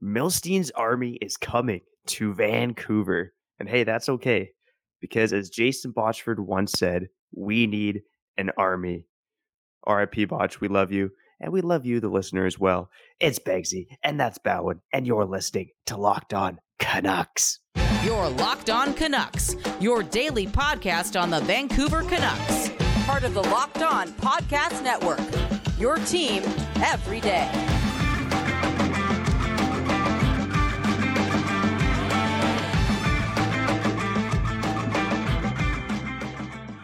Milstein's army is coming to Vancouver. And hey, that's okay. Because as Jason Botchford once said, we need an army. RIP Botch, we love you. And we love you, the listener, as well. It's Beggsy, and that's Bhawan, and you're listening to Locked On Canucks. You're Locked On Canucks, your daily podcast on the Vancouver Canucks. Part of the Locked On Podcast Network. Your team every day.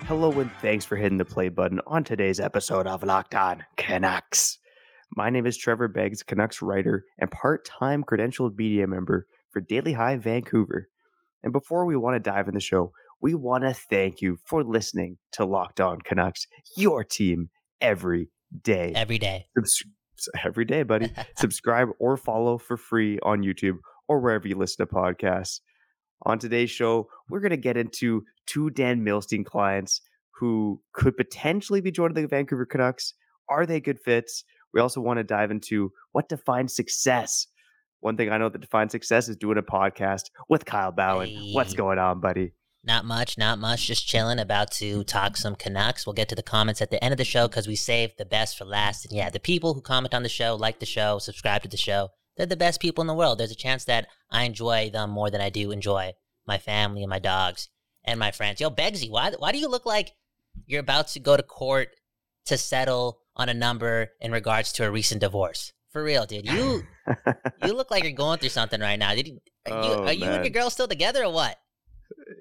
Hello, and thanks for hitting the play button on today's episode of Locked On Canucks. My name is Trevor Beggs, Canucks writer and part time credentialed media member for Daily Hive Vancouver. And before we want to dive in the show, we want to thank you for listening to Locked On Canucks, your team every day. Every day. Subs- every day, buddy. Subscribe or follow for free on YouTube or wherever you listen to podcasts. On today's show, we're going to get into two Dan Milstein clients who could potentially be joining the Vancouver Canucks. Are they good fits? We also want to dive into what defines success. One thing I know that defines success is doing a podcast with Kyle Bhawan. Hey. What's going on, buddy? Not much, not much. Just chilling. About to talk some Canucks. We'll get to the comments at the end of the show because we saved the best for last. And yeah, the people who comment on the show, like the show, subscribe to the show, they're the best people in the world. There's a chance that I enjoy them more than I do enjoy my family and my dogs and my friends. Yo, Beggsy, why why do you look like you're about to go to court to settle on a number in regards to a recent divorce? For real, dude. You you look like you're going through something right now. Did you, are, oh, you, are you and your girl still together or what?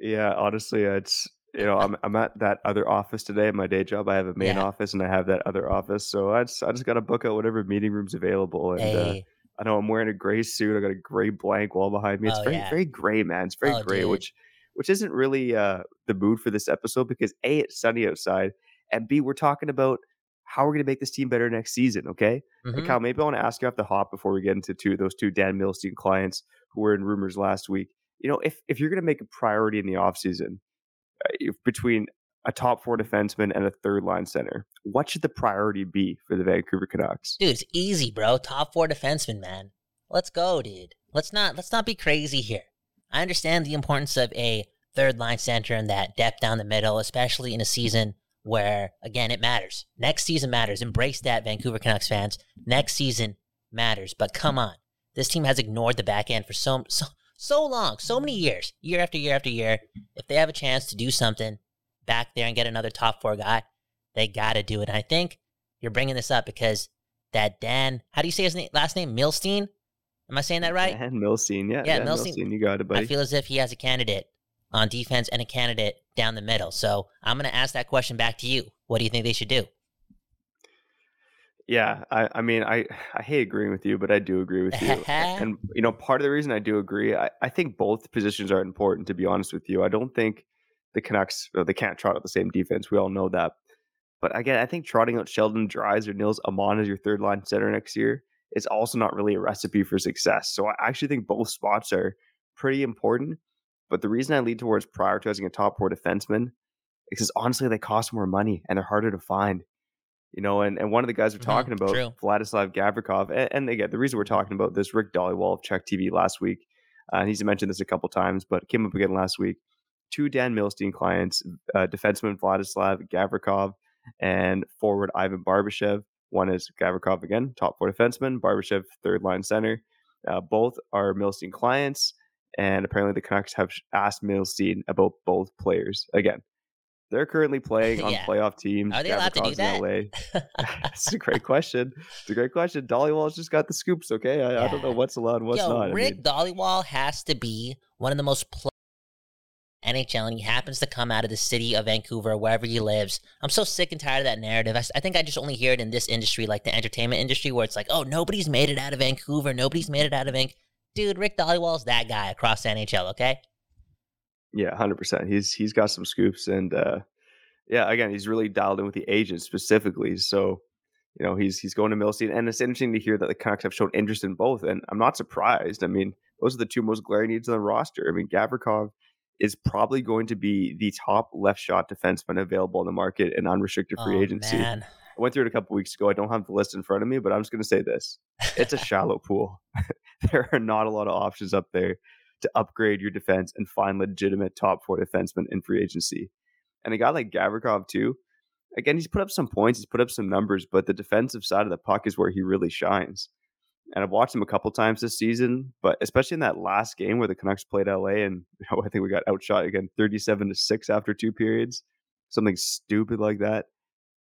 Yeah, honestly, it's you know I'm I'm at that other office today. In my day job, I have a main yeah. office and I have that other office. So I just I just got to book out whatever meeting rooms available and. Uh, hey. Uh, I know I'm wearing a gray suit. I got a gray blank wall behind me. It's oh, very, yeah. very gray, man. It's very oh, gray, dude. which which isn't really uh, the mood for this episode because a it's sunny outside, and b we're talking about how we're going to make this team better next season. Okay, mm-hmm. and Kyle, maybe I want to ask you off the hop before we get into two those two Dan Milstein clients who were in rumors last week. You know, if if you're going to make a priority in the offseason uh, between a top four defenseman and a third line center. What should the priority be for the Vancouver Canucks? Dude, it's easy, bro. Top four defenseman, man. Let's go, dude. Let's not let's not be crazy here. I understand the importance of a third line center and that depth down the middle, especially in a season where again it matters. Next season matters. Embrace that, Vancouver Canucks fans. Next season matters. But come on. This team has ignored the back end for so so so long, so many years, year after year after year. If they have a chance to do something back there and get another top four guy, they got to do it. And I think you're bringing this up because that Dan, how do you say his name, last name? Milstein? Am I saying that right? Dan Milstein, yeah. Yeah, Dan Milstein. Milstein. You got it, buddy. I feel as if he has a candidate on defense and a candidate down the middle. So I'm going to ask that question back to you. What do you think they should do? Yeah, I, I mean, I, I hate agreeing with you, but I do agree with you. and, you know, part of the reason I do agree, I, I think both positions are important, to be honest with you. I don't think the Canucks they can't trot out the same defense. We all know that. But again, I think trotting out Sheldon Dries or Nils Aman as your third line center next year is also not really a recipe for success. So I actually think both spots are pretty important. But the reason I lead towards prioritizing a top four defenseman is because honestly they cost more money and they're harder to find. You know, and, and one of the guys we're mm-hmm, talking about, true. Vladislav Gavrikov, and, and, again, the reason we're talking about this, Rick Dhaliwal of CHEK TV last week, uh, and he's mentioned this a couple times, but came up again last week two Dan Milstein clients, uh, defenseman Vladislav Gavrikov and forward Ivan Barbashev. One is Gavrikov again, top four defenseman, Barbashev third line center. Uh, both are Milstein clients, and apparently the Canucks have asked Milstein about both players. Again, they're currently playing on yeah. playoff teams. Are they allowed to do that? LA. It's a great question. It's a great question. Dhaliwal's just got the scoops. Okay, I, yeah. I don't know what's allowed and what's Yo, not. Rick I mean, Dhaliwal has to be one of the most. NHL and he happens to come out of the city of Vancouver, wherever he lives. I'm so sick and tired of that narrative. I, I, think I just only hear it in this industry, like the entertainment industry, where it's like, oh, nobody's made it out of Vancouver. Nobody's made it out of Vancouver. Dude, Rick Dhaliwal's that guy across the NHL, okay? Yeah, 100%. He's He's got some scoops. And uh, yeah, again, he's really dialed in with the agents specifically. So, you know, he's he's going to Milstein. And it's interesting to hear that the Canucks have shown interest in both. And I'm not surprised. I mean, those are the two most glaring needs on the roster. I mean, Gavrikov – is probably going to be the top left shot defenseman available in the market in unrestricted free oh, agency. Man. I went through it a couple weeks ago. I don't have the list in front of me, but I'm just going to say this: it's a shallow pool. there are not a lot of options up there to upgrade your defense and find legitimate top four defensemen in free agency. And a guy like Gavrikov too, again, he's put up some points, he's put up some numbers, but the defensive side of the puck is where he really shines. And I've watched him a couple times this season, but especially in that last game where the Canucks played LA, and you know, I think we got outshot again, thirty-seven to six after two periods, something stupid like that.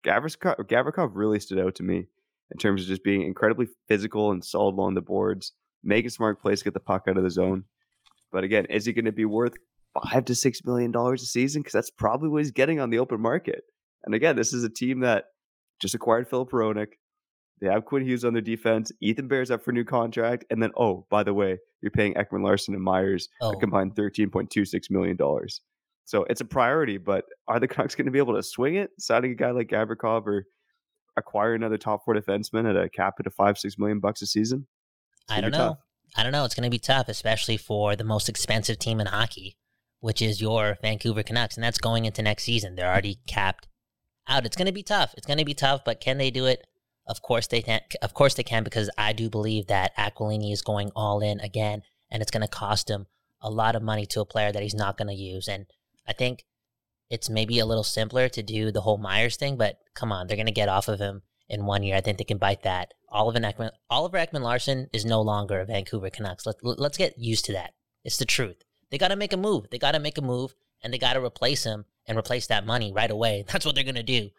Gavrikov, Gavrikov really stood out to me in terms of just being incredibly physical and solid along the boards, making smart plays get the puck out of the zone. But again, is he going to be worth five to six million dollars a season? Because that's probably what he's getting on the open market. And again, this is a team that just acquired Filip Hronek. They have Quinn Hughes on their defense. Ethan Bear's up for a new contract. And then, oh, by the way, you're paying Ekman-Larsson and Myers oh. a combined $13.26 million. So it's a priority, but are the Canucks going to be able to swing it, signing a guy like Gavrikov or acquire another top four defenseman at a cap at a five, six million bucks a season? I don't know. Tough. I don't know. It's going to be tough, especially for the most expensive team in hockey, which is your Vancouver Canucks. And that's going into next season. They're already capped out. It's going to be tough. It's going to be tough, but can they do it? Of course they can. Of course they can because I do believe that Aquilini is going all in again, and it's going to cost him a lot of money to a player that he's not going to use. And I think it's maybe a little simpler to do the whole Myers thing, but come on, they're going to get off of him in one year. I think they can bite that. Oliver Ekman, Oliver Ekman-Larsson is no longer a Vancouver Canucks. Let, let's get used to that. It's the truth. They got to make a move. They got to make a move, and they got to replace him and replace that money right away. That's what they're going to do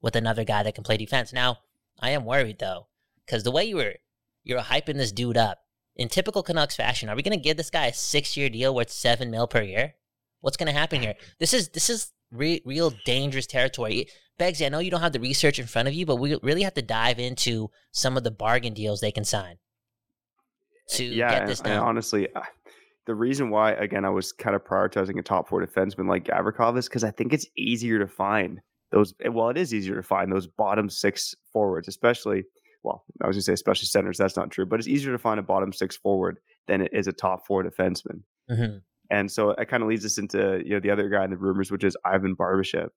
with another guy that can play defense. Now, I am worried though, because the way you were you're hyping this dude up in typical Canucks fashion, are we going to give this guy a six year deal worth seven mil per year? What's going to happen here? This is this is re- real dangerous territory. Beggsy, I know you don't have the research in front of you, but we really have to dive into some of the bargain deals they can sign to yeah, get this done. Honestly, uh, the reason why, again, I was kind of prioritizing a top four defenseman like Gavrikov is because I think it's easier to find those. Eh, well, it is easier to find those bottom six forwards, especially. Well, I was going to say especially centers. That's not true, but it's easier to find a bottom six forward than it is a top four defenseman. Mm-hmm. And so it kind of leads us into you know the other guy in the rumors, which is Ivan Barbashev.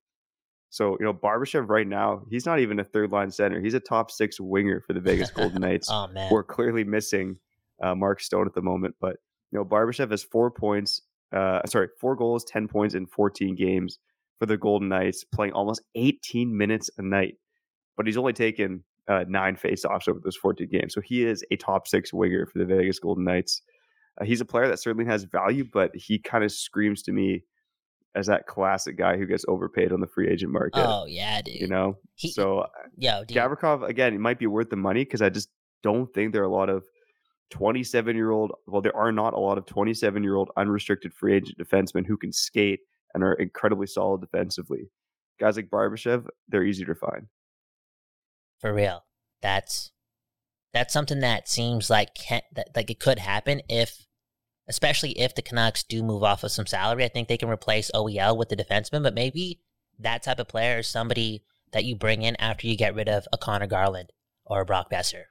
So you know Barbashev right now, he's not even a third line center. He's a top six winger for the Vegas Golden Knights. oh man, we're clearly missing uh, Mark Stone at the moment, but you know, Barbashev has four points, uh, sorry, four goals, 10 points in 14 games for the Golden Knights, playing almost 18 minutes a night. But he's only taken uh, nine faceoffs over those 14 games. So he is a top six winger for the Vegas Golden Knights. Uh, he's a player that certainly has value, but he kind of screams to me as that classic guy who gets overpaid on the free agent market. Oh yeah, dude. You know, he, so yeah, Gavrikov again, he might be worth the money because I just don't think there are a lot of 27 year old, well, there are not a lot of 27 year old unrestricted free agent defensemen who can skate and are incredibly solid defensively. Guys like Barbashev, they're easy to find. For real. That's that's something that seems like can, that, like it could happen if especially if the Canucks do move off of some salary. I think they can replace OEL with the defenseman, but maybe that type of player is somebody that you bring in after you get rid of a Connor Garland or a Brock Boeser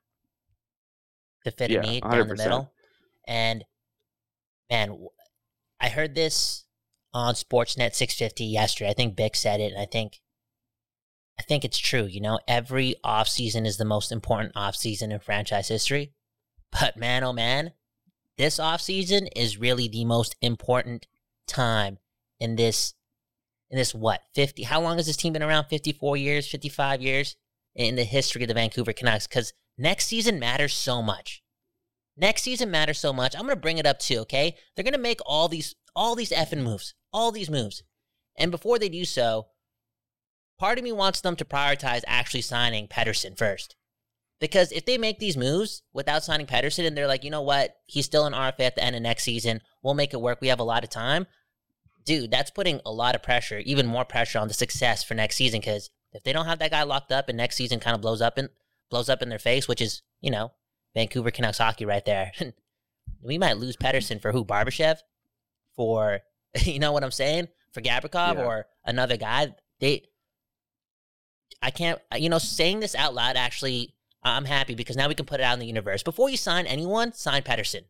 to fit yeah, a need 100%. down the middle. And man, I heard this on Sportsnet 650 yesterday. I think Bik said it, and I think I think it's true. You know, every offseason is the most important offseason in franchise history. But man, oh man, this offseason is really the most important time in this in this what 50 how long has this team been around 54 years 55 years in the history of the vancouver canucks because Next season matters so much. Next season matters so much. I'm gonna bring it up too, okay? They're gonna make all these all these effing moves. All these moves. And before they do so, part of me wants them to prioritize actually signing Pettersson first. Because if they make these moves without signing Pettersson and they're like, you know what, he's still an RFA at the end of next season, we'll make it work. We have a lot of time. Dude, that's putting a lot of pressure, even more pressure on the success for next season. Because if they don't have that guy locked up and next season kind of blows up and blows up in their face, which is, you know, Vancouver Canucks hockey right there. we might lose Pettersson for who? Barbashev? For, you know what I'm saying? For Gavrikov yeah. or another guy. They, I can't, you know, saying this out loud actually, I'm happy because now we can put it out in the universe. Before you sign anyone, sign Pettersson.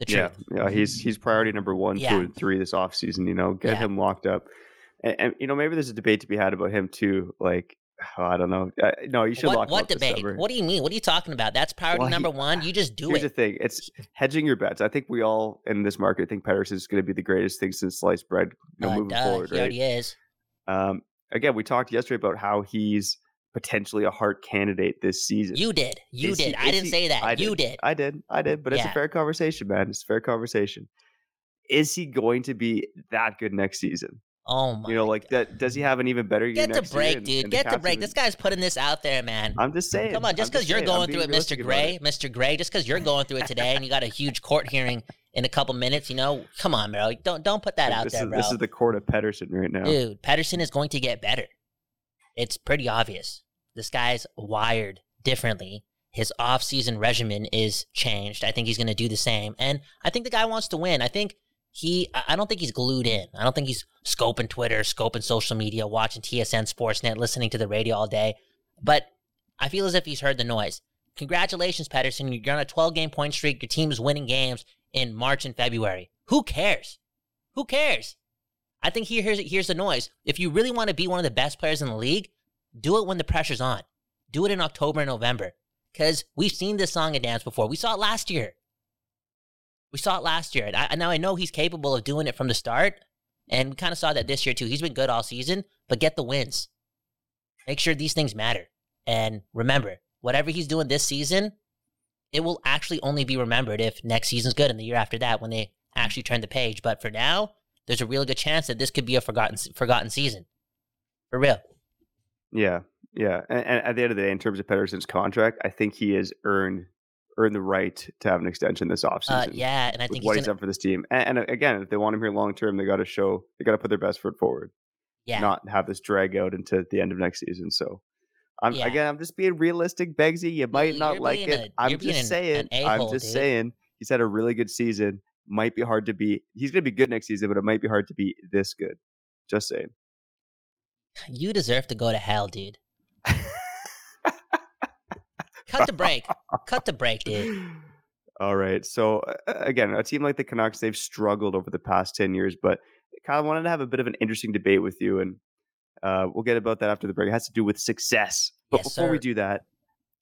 The truth. Yeah, yeah, he's he's priority number one, yeah. two, and three this offseason, you know, get yeah. him locked up. And, and, you know, maybe there's a debate to be had about him too. Like, Oh, I don't know. Uh, no, you should what, lock what debate? What do you mean? What are you talking about? That's priority well, number one. You just do here's it. Here's the thing: it's hedging your bets. I think we all in this market think Pettersson is going to be the greatest thing since sliced bread. You know, uh, moving duh, forward, he right? already is. Um, again, we talked yesterday about how he's potentially a Hart candidate this season. You did. You is did. He, I didn't he, say that. I you did. did. I did. I did. But yeah. it's a fair conversation, man. It's a fair conversation. Is he going to be that good next season? Oh my! You know, like that. Does he have an even better year? Get the break, dude. Get the break. This guy's putting this out there, man. I'm just saying. Come on, just because you're saying. going through it, Mr. Gray, Mr. Gray. Just because you're going through it today, and you got a huge court hearing in a couple minutes, you know, come on, bro. Don't don't put that out this there, is, bro. This is the court of Pettersson right now, dude. Pettersson is going to get better. It's pretty obvious. This guy's wired differently. His off-season regimen is changed. I think he's going to do the same, and I think the guy wants to win. I think he I don't think he's glued in. I don't think he's scoping Twitter, scoping social media, watching TSN Sportsnet, listening to the radio all day. But I feel as if he's heard the noise. Congratulations, Pettersson. You're on a 12 game point streak. Your team's winning games in March and February. Who cares? Who cares? I think here, here's, here's the noise. If you really want to be one of the best players in the league, do it when the pressure's on. Do it in October and November. Because we've seen this song and dance before. We saw it last year. We saw it last year. And I, now I know he's capable of doing it from the start. And we kind of saw that this year too. He's been good all season, but get the wins. Make sure these things matter. And remember, whatever he's doing this season, it will actually only be remembered if next season's good and the year after that when they actually turn the page. But for now, there's a really good chance that this could be a forgotten forgotten season. For real. Yeah. Yeah. And, and at the end of the day, in terms of Pettersson's contract, I think he has earned earn the right to have an extension this offseason. Uh, yeah, and I think what he's, he's done for this team. And, and, again, if they want him here long term, they got to show they got to put their best foot forward. Yeah, not have this drag out into the end of next season. So, I'm yeah. again, I'm just being realistic, Beggsy. You might you're not like it. i I'm just saying. I'm just dude. saying. He's had a really good season. Might be hard to be. He's going to be good next season, but it might be hard to be this good. Just saying. You deserve to go to hell, dude. Cut the break. Cut the break, dude. All right. So again, a team like the Canucks, they've struggled over the past ten years. But Kyle, I wanted to have a bit of an interesting debate with you, and uh, we'll get about that after the break. It has to do with success. But yes, before sir. we do that,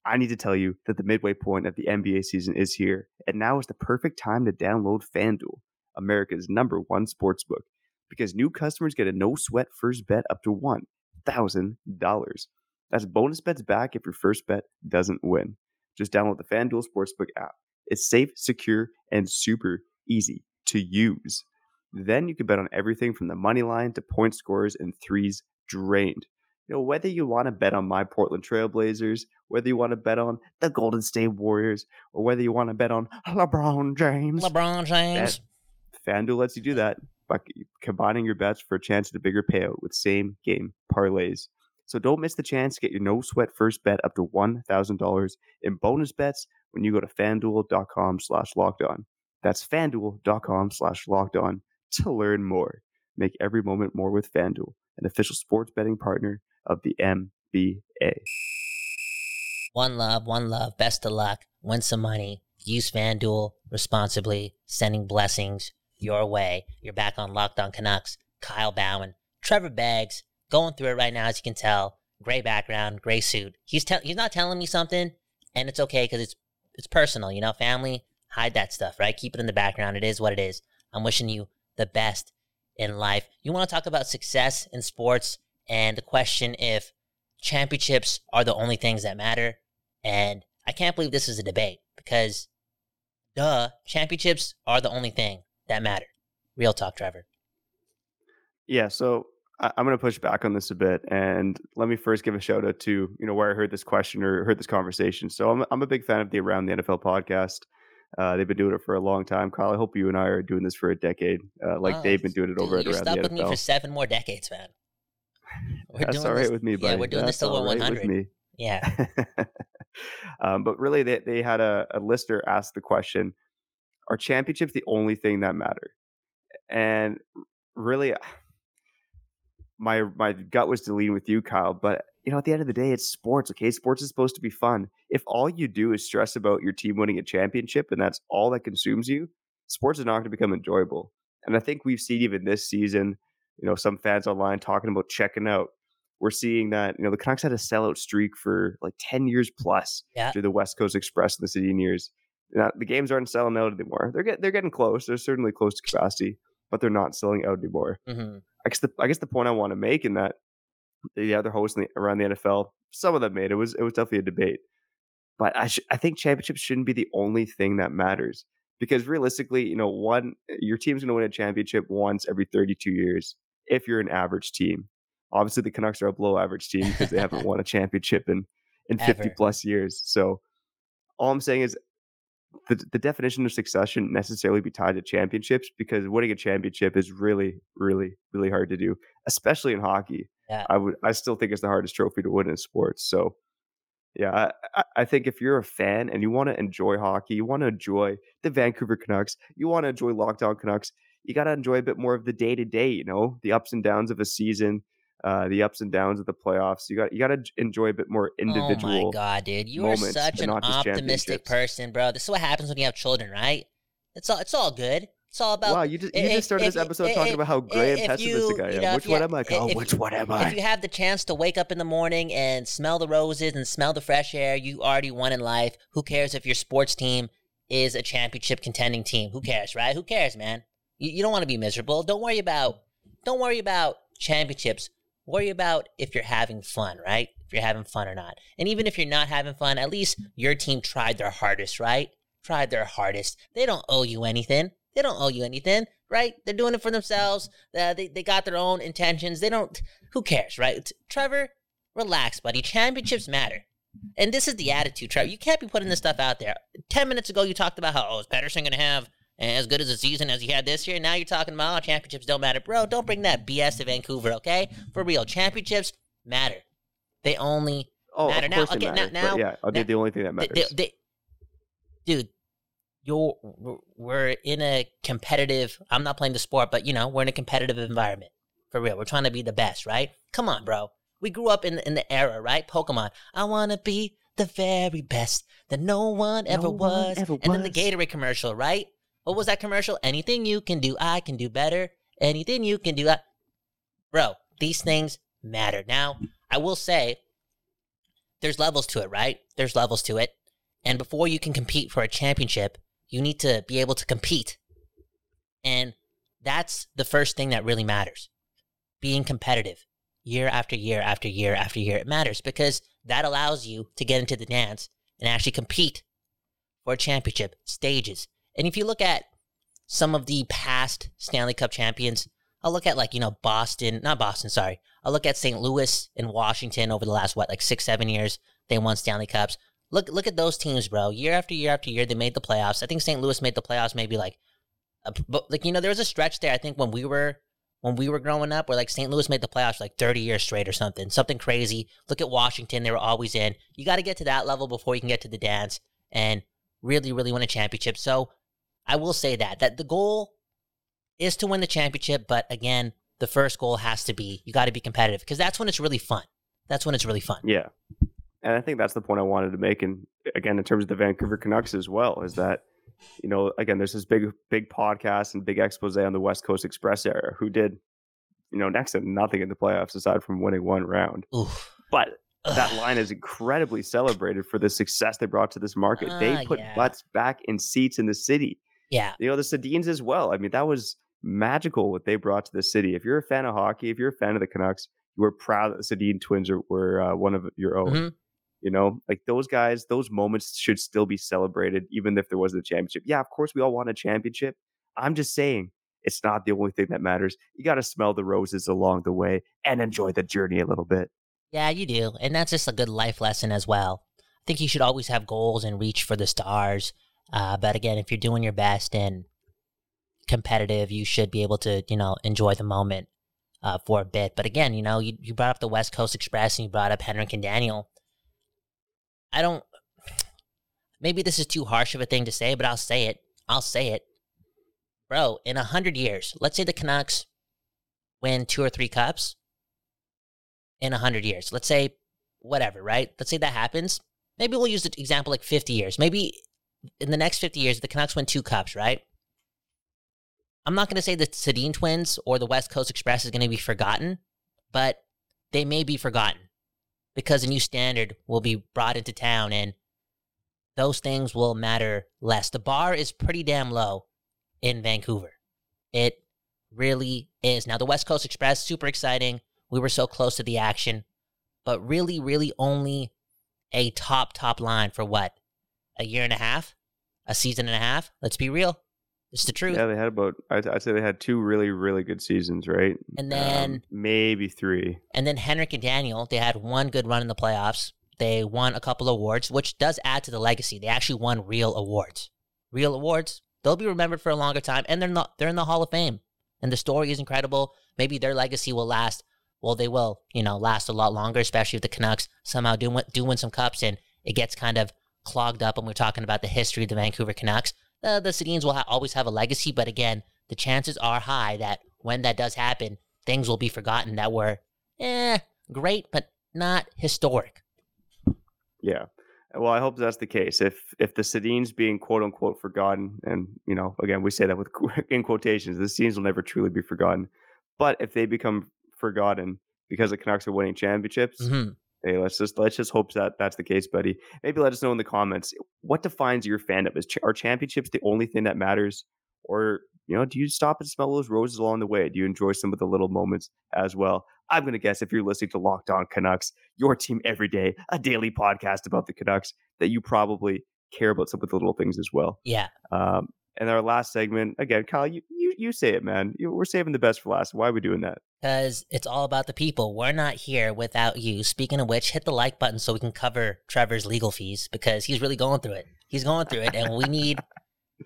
I need to tell you that the midway point of the NBA season is here, and now is the perfect time to download FanDuel, America's number one sports book, because new customers get a no sweat first bet up to one thousand dollars. That's bonus bets back if your first bet doesn't win. Just download the FanDuel Sportsbook app. It's safe, secure, and super easy to use. Then you can bet on everything from the money line to point scores and threes drained. You know, whether you want to bet on my Portland Trailblazers, whether you want to bet on the Golden State Warriors, or whether you want to bet on LeBron James. LeBron James. FanDuel lets you do that by combining your bets for a chance at a bigger payout with same game parlays. So don't miss the chance to get your no sweat first bet up to $1,000 in bonus bets when you go to fanduel.com slash locked on. That's fanduel.com slash locked on to learn more. Make every moment more with FanDuel, an official sports betting partner of the NBA. One love, one love. Best of luck. Win some money. Use FanDuel responsibly, sending blessings your way. You're back on Locked On Canucks. Kyle Bhawan, Trevor Beggs, going through it right now, as you can tell. Gray background, gray suit. He's te- he's not telling me something, and it's okay because it's it's personal, you know. Family, hide that stuff, right? Keep it in the background. It is what it is. I'm wishing you the best in life. You want to talk about success in sports and the question if championships are the only things that matter. And I can't believe this is a debate because, duh, championships are the only thing that matter. Real talk, Trevor. Yeah. So I, am going to push back on this a bit, and let me first give a shout out to you know where I heard this question or heard this conversation. So I'm I'm a big fan of the Around the NFL podcast. Uh, they've been doing it for a long time. Kyle, I hope you and I are doing this for a decade, uh, like they've been doing it over dude, at Around the NFL. You're stuck with me for seven more decades, man. We're That's all right this, with me, buddy. Yeah, we're doing That's this till we're right 100. With me. Yeah. um, but really, they they had a, a listener ask the question: Are championships the only thing that matter? And really my my gut was to lean with you, Kyle. But you know, at the end of the day, it's sports. Okay, sports is supposed to be fun. If all you do is stress about your team winning a championship and that's all that consumes you, sports is not going to become enjoyable. And I think we've seen even this season, you know, some fans online talking about checking out. we're seeing that you know the Canucks had a sellout streak for like ten years plus yeah. through the West Coast Express and the Sedin years. Now, the games aren't selling out anymore. They're get, they're getting close. They're certainly close to capacity, but they're not selling out anymore. Mm-hmm. I guess the I guess the point I want to make in that the other hosts the, around the NFL, some of them made it was it was definitely a debate, but I sh- I think championships shouldn't be the only thing that matters because realistically, you know, one your team's going to win a championship once every 32 years if you're an average team. Obviously, the Canucks are a below average team because they haven't won a championship in in 50 Ever. plus years. So all I'm saying is the, the definition of success shouldn't necessarily be tied to championships because winning a championship is really, really, really hard to do, especially in hockey. Yeah. I would, I still think it's the hardest trophy to win in sports. So, yeah, I, I think if you're a fan and you want to enjoy hockey, you want to enjoy the Vancouver Canucks, you want to enjoy Locked On Canucks, you got to enjoy a bit more of the day to day, you know, the ups and downs of a season, uh, the ups and downs of the playoffs. You got you got to enjoy a bit more individual. Oh my god, dude, you are such an optimistic person, bro. This is what happens when you have children, right? It's all it's all good. It's all about Wow, you just you if- just started if- this episode if- talking about how gray and pessimistic you- I you am. know, which one you- am I? Oh, which one am I? If you have the chance to wake up in the morning and smell the roses and smell the fresh air, you already won in life. Who cares if your sports team is a championship contending team? Who cares, right? Who cares, man? You, you don't want to be miserable. Don't worry about don't worry about championships. Worry about if you're having fun, right? If you're having fun or not. And even if you're not having fun, at least your team tried their hardest, right? Tried their hardest. They don't owe you anything. They don't owe you anything, right? They're doing it for themselves. Uh, they, they got their own intentions. They don't, who cares, right? Trevor, relax, buddy. Championships matter. And this is the attitude, Trevor. You can't be putting this stuff out there. 10 minutes ago, you talked about how, oh, is Pettersson going to have as good as a season as he had this year? Now you're talking about, oh, championships don't matter. Bro, don't bring that BS to Vancouver, okay? For real, championships matter. They only oh, matter. of Now- okay, now- matters, now- yeah, I'll now- the only thing that matters. they, they, dude, you're we're in a competitive. I'm not playing the sport, but you know we're in a competitive environment for real. We're trying to be the best, right? Come on, bro. We grew up in in the era, right? Pokemon. I wanna be the very best that no one ever No one was. ever and then the. Gatorade commercial, right? What was that commercial? Anything you can do, I can do better. Anything you can do, I... bro. These things matter. Now, I will say, there's levels to it, right? There's levels to it. And before you can compete for a championship, you need to be able to compete. And that's the first thing that really matters. Being competitive year after year after year after year. It matters because that allows you to get into the dance and actually compete for a championship stages. And if you look at some of the past Stanley Cup champions, I'll look at like, you know, Boston, not Boston, sorry. I'll look at St. Louis and Washington over the last, what, like six, seven years. They won Stanley Cups. Look, look at those teams, bro. Year after year after year, they made the playoffs. I think St. Louis made the playoffs maybe like, a, but like you know, there was a stretch there. I think when we were when we were growing up, where like St. Louis made the playoffs like 30 years straight or something, something crazy. Look at Washington; they were always in. You got to get to that level before you can get to the dance and really, really win a championship. So, I will say that that the goal is to win the championship, but again, the first goal has to be you got to be competitive because that's when it's really fun. That's when it's really fun. Yeah. And I think that's the point I wanted to make. And again, in terms of the Vancouver Canucks as well, is that, you know, again, there's this big, big podcast and big expose on the West Coast Express era who did, you know, next to nothing in the playoffs aside from winning one round. Oof. But that line is incredibly celebrated for the success they brought to this market. Ah, they put yeah. butts back in seats in the city. Yeah. You know, the Sedins as well. I mean, that was magical what they brought to the city. If you're a fan of hockey, if you're a fan of the Canucks, you were proud that the Sedin twins are, were uh, one of your own. Mhm. You know, like those guys, those moments should still be celebrated, even if there wasn't a championship. Yeah, of course, we all want a championship. I'm just saying it's not the only thing that matters. You got to smell the roses along the way and enjoy the journey a little bit. Yeah, you do. And that's just a good life lesson as well. I think you should always have goals and reach for the stars. Uh, but again, if you're doing your best and competitive, you should be able to, you know, enjoy the moment uh, for a bit. But again, you know, you, you brought up the West Coast Express and you brought up Henrik and Daniel. I don't. Maybe this is too harsh of a thing to say, but I'll say it. I'll say it. Bro, in a hundred years, let's say the Canucks win two or three cups in a hundred years. Let's say whatever, right? Let's say that happens. Maybe we'll use the example like 50 years. Maybe in the next 50 years, the Canucks win two cups, right? I'm not going to say the Sedin twins or the West Coast Express is going to be forgotten, but they may be forgotten because a new standard will be brought into town and those things will matter less. The bar is pretty damn low in Vancouver. It really is. Now, the West Coast Express, super exciting. We were so close to the action, but really, really only a top, top line for what? A year and a half? A season and a half? Let's be real. It's the truth. Yeah, they had about I'd, I'd say they had two really really good seasons, right? And then um, maybe three. And then Henrik and Daniel, they had one good run in the playoffs. They won a couple awards, which does add to the legacy. They actually won real awards. Real awards. They'll be remembered for a longer time, and they're not. They're in the Hall of Fame, and the story is incredible. Maybe their legacy will last. Well, they will, you know, last a lot longer, especially if the Canucks somehow do do win some cups and it gets kind of clogged up. And we're talking about the history of the Vancouver Canucks. The the Sedins will ha- always have a legacy, but again, the chances are high that when that does happen, things will be forgotten that were, eh, great, but not historic. Yeah. Well, I hope that's the case. If if the Sedins being quote unquote forgotten, and you know, again, we say that with in quotations, the Sedins will never truly be forgotten. But if they become forgotten because the Canucks are winning championships, mm-hmm. Hey, let's just let's just hope that that's the case, buddy. Maybe let us know in the comments what defines your fandom. Is are championships the only thing that matters, or you know, do you stop and smell those roses along the way? Do you enjoy some of the little moments as well? I'm going to guess if you're listening to Locked On Canucks, your team every day, a daily podcast about the Canucks, that you probably care about some of the little things as well. Yeah. Um, and our last segment, again, Kyle, you, you, you say it, man. You, we're saving the best for last. Why are we doing that? Because it's all about the people. We're not here without you. Speaking of which, hit the like button so we can cover Trevor's legal fees because he's really going through it. He's going through it, and we need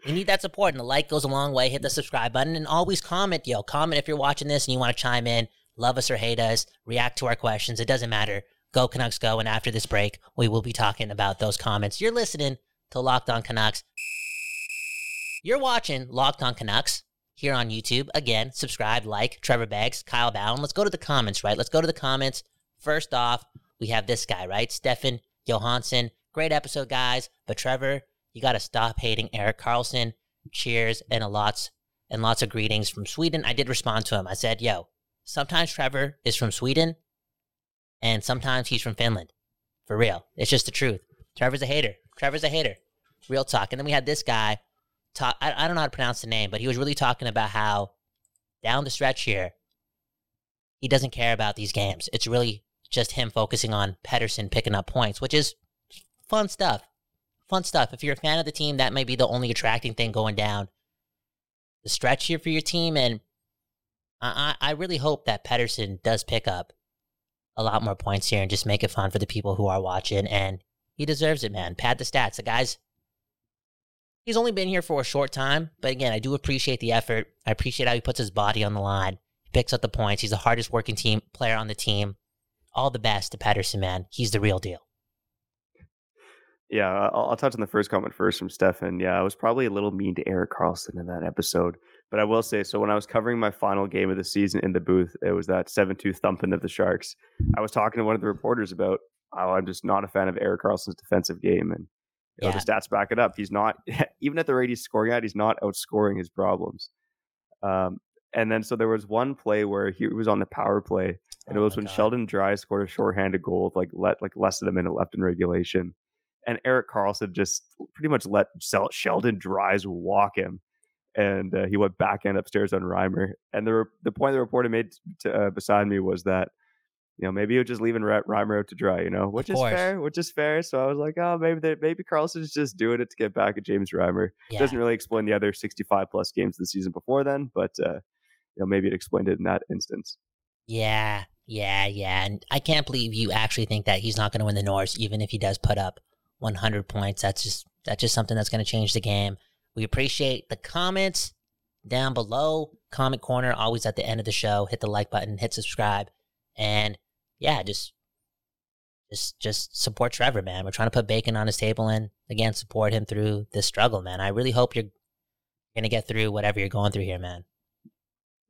we need that support. And the like goes a long way. Hit the subscribe button and always comment, yo. Comment if you're watching this and you want to chime in love us or hate us, react to our questions. It doesn't matter. Go Canucks go. And after this break, we will be talking about those comments. You're listening to Locked On Canucks. You're watching Locked On Canucks here on YouTube. Again, subscribe, like Trevor Beggs, Kyle Bhawan. Let's go to the comments, right? Let's go to the comments. First off, we have this guy, right? Stefan Johansson. Great episode, guys. But Trevor, you got to stop hating Erik Karlsson. Cheers and a lots and lots of greetings from Sweden. I did respond to him. I said, yo, sometimes Trevor is from Sweden and sometimes he's from Finland. For real. It's just the truth. Trevor's a hater. Trevor's a hater. Real talk. And then we had this guy talk I, I don't know how to pronounce the name, but he was really talking about how down the stretch here, he doesn't care about these games. It's really just him focusing on Pettersson picking up points, which is fun stuff. Fun stuff. If you're a fan of the team, that may be the only attracting thing going down the stretch here for your team. And I, I really hope that Pettersson does pick up a lot more points here and just make it fun for the people who are watching. And he deserves it, man. Pad the stats. The guy's he's only been here for a short time, but again, I do appreciate the effort. I appreciate how he puts his body on the line. He picks up the points. He's the hardest working team player on the team. All the best to Patterson, man. He's the real deal. Yeah, I'll, I'll touch on the first comment first from Stefan. Yeah, I was probably a little mean to Erik Karlsson in that episode. But I will say, so when I was covering my final game of the season in the booth, it was that 7 2 thumping of the Sharks. I was talking to one of the reporters about how I'm just not a fan of Erik Karlsson's defensive game. And you know, yeah. the stats back it up. He's not, even at the rate he's scoring at, he's not outscoring his problems. Um, and then so there was one play where he was on the power play, and oh it was when God. Sheldon Dries scored a shorthanded goal with like let like less than a minute left in regulation, and Erik Karlsson just pretty much let Sheldon Dries walk him and uh, he went back end upstairs on Reimer. And the the point the reporter made to, uh, beside me was that you know maybe he was just leaving Reimer out to dry, you know, which is fair, which is fair. So I was like, oh, maybe they, maybe Karlsson's just doing it to get back at James Reimer. Yeah. Doesn't really explain the other 65 plus games the season before then, but uh, you know maybe it explained it in that instance. Yeah, yeah, yeah. And I can't believe you actually think that he's not going to win the Norris, even if he does put up 100 points. That's just that's just something that's going to change the game. We appreciate the comments down below. Comment corner, always at the end of the show. Hit the like button, hit subscribe, and yeah, just just just support Trevor, man. We're trying to put bacon on his table and again support him through this struggle, man. I really hope you're gonna get through whatever you're going through here, man.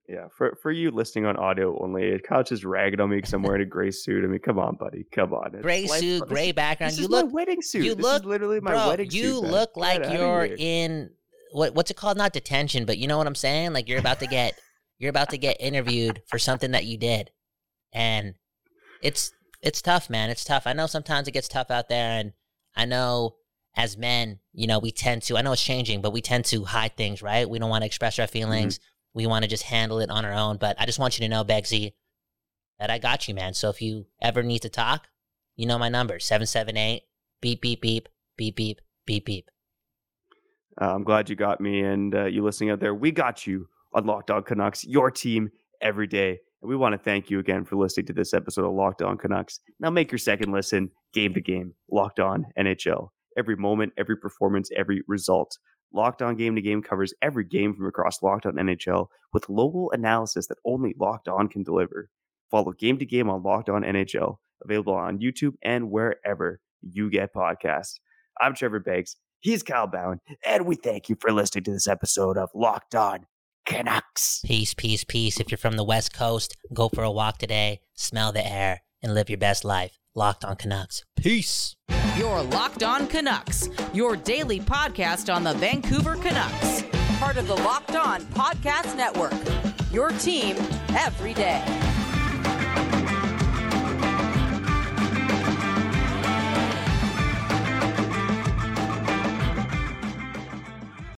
Yeah, for for you listening on audio only, Kyle just ragged on me because I'm wearing a gray suit. I mean, come on, buddy, come on. gray suit, gray background. This you is look my wedding suit. You this look literally my bro, wedding you suit. You look man. like you're in what what's it called? Not detention, but you know what I'm saying. Like you're about to get you're about to get interviewed for something that you did, and it's it's tough, man. It's tough. I know sometimes it gets tough out there, and I know as men, you know, we tend to. I know it's changing, but we tend to hide things, right? We don't want to express our feelings. Mm-hmm. We want to just handle it on our own. But I just want you to know, Beggsy, that I got you, man. So if you ever need to talk, you know my number 778 beep, beep, beep, beep, beep, beep, beep. Uh, I'm glad you got me and uh, you listening out there. We got you on Locked On Canucks, your team every day. And we want to thank you again for listening to this episode of Locked On Canucks. Now make your second listen game to game, Locked On NHL. Every moment, every performance, every result. Locked On Game to Game covers every game from across Locked On NHL with local analysis that only Locked On can deliver. Follow Game to Game on Locked On NHL, available on YouTube and wherever you get podcasts. I'm Trevor Beggs. He's Kyle Bhawan, and we thank you for listening to this episode of Locked On Canucks. Peace, peace, peace. If you're from the West Coast, go for a walk today, smell the air, and live your best life. Locked On Canucks. Peace. You're Locked On Canucks, your daily podcast on the Vancouver Canucks. Part of the Locked On Podcast Network. Your team every day.